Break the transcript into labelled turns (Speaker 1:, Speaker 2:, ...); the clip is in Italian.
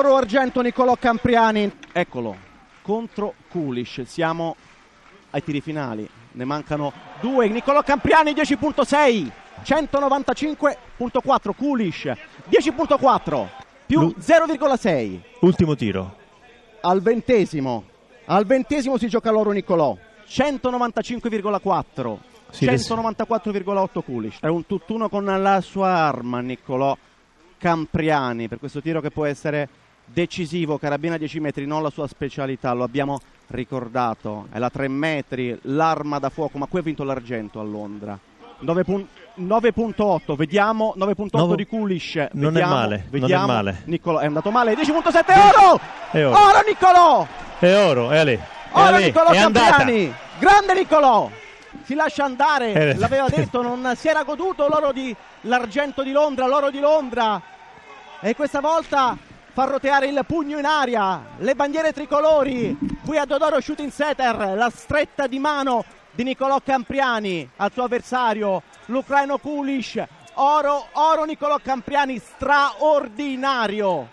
Speaker 1: oro argento Niccolò Campriani. Eccolo, contro Kulish, siamo ai tiri finali, ne mancano due, Niccolò Campriani 10.6, 195.4, Kulish 10.4 più
Speaker 2: Lu-
Speaker 1: 0,6
Speaker 2: Ultimo tiro.
Speaker 1: al ventesimo. Al ventesimo si gioca l'oro Niccolò. 195,4.
Speaker 2: Sì, res-
Speaker 1: 194,8 Kulic. È un tutt'uno con la sua arma Niccolò Campriani per questo tiro che può essere decisivo. Carabina a 10 metri, non la sua specialità, lo abbiamo ricordato. È la 3 metri, l'arma da fuoco, ma qui ha vinto l'argento a Londra. 9 pun- 9.8, vediamo 9.8
Speaker 2: Nove-
Speaker 1: di Kulic.
Speaker 2: Non è
Speaker 1: Vediamo,
Speaker 2: male, non è
Speaker 1: vediamo.
Speaker 2: male.
Speaker 1: Niccolò è andato male, 10.7 oro!
Speaker 2: È oro.
Speaker 1: Oro Niccolò!
Speaker 2: È oro, è a lei. È
Speaker 1: Oro
Speaker 2: lei,
Speaker 1: Niccolò
Speaker 2: è andata.
Speaker 1: Campiani! Grande Niccolò! Si lascia andare,
Speaker 2: Eh.
Speaker 1: l'aveva detto, non si era goduto l'oro di l'argento di Londra, l'oro di Londra. E questa volta fa roteare il pugno in aria, le bandiere tricolori. Qui a Dodoro Shooting Setter, la stretta di mano di Niccolò Campriani al suo avversario, l'ucraino Kulish. Oro, oro Niccolò Campriani straordinario.